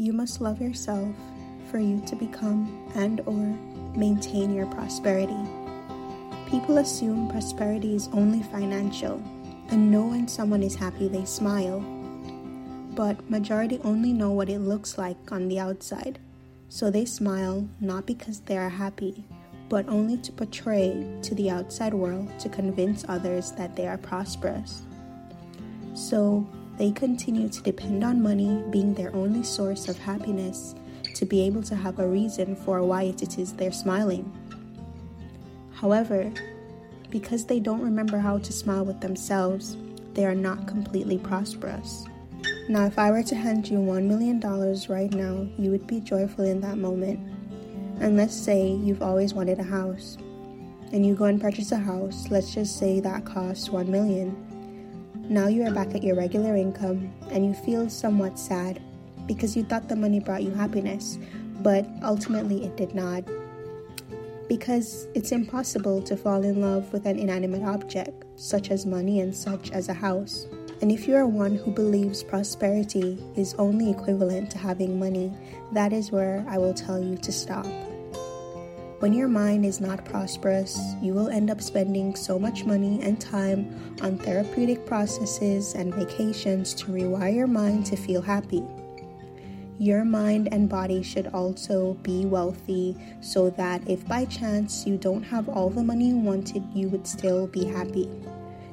You must love yourself for you to become and or maintain your prosperity. People assume prosperity is only financial and know when someone is happy they smile. But majority only know what it looks like on the outside. So they smile not because they are happy, but only to portray to the outside world to convince others that they are prosperous. So they continue to depend on money being their only source of happiness to be able to have a reason for why it is they're smiling. However, because they don't remember how to smile with themselves, they are not completely prosperous. Now, if I were to hand you $1 million right now, you would be joyful in that moment. And let's say you've always wanted a house, and you go and purchase a house, let's just say that costs 1 million. Now you are back at your regular income and you feel somewhat sad because you thought the money brought you happiness, but ultimately it did not because it's impossible to fall in love with an inanimate object, such as money and such as a house. And if you are one who believes prosperity is only equivalent to having money, that is where I will tell you to stop. When your mind is not prosperous, you will end up spending so much money and time on therapeutic processes and vacations to rewire your mind to feel happy. Your mind and body should also be wealthy so that if by chance you don't have all the money you wanted, you would still be happy.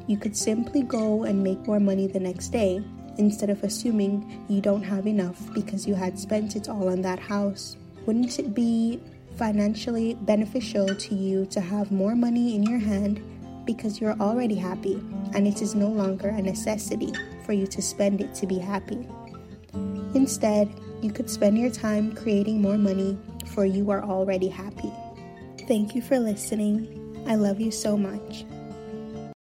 You could simply go and make more money the next day instead of assuming you don't have enough because you had spent it all on that house. Wouldn't it be financially beneficial to you to have more money in your hand because you're already happy and it is no longer a necessity for you to spend it to be happy? Instead, you could spend your time creating more money for you are already happy. Thank you for listening. I love you so much.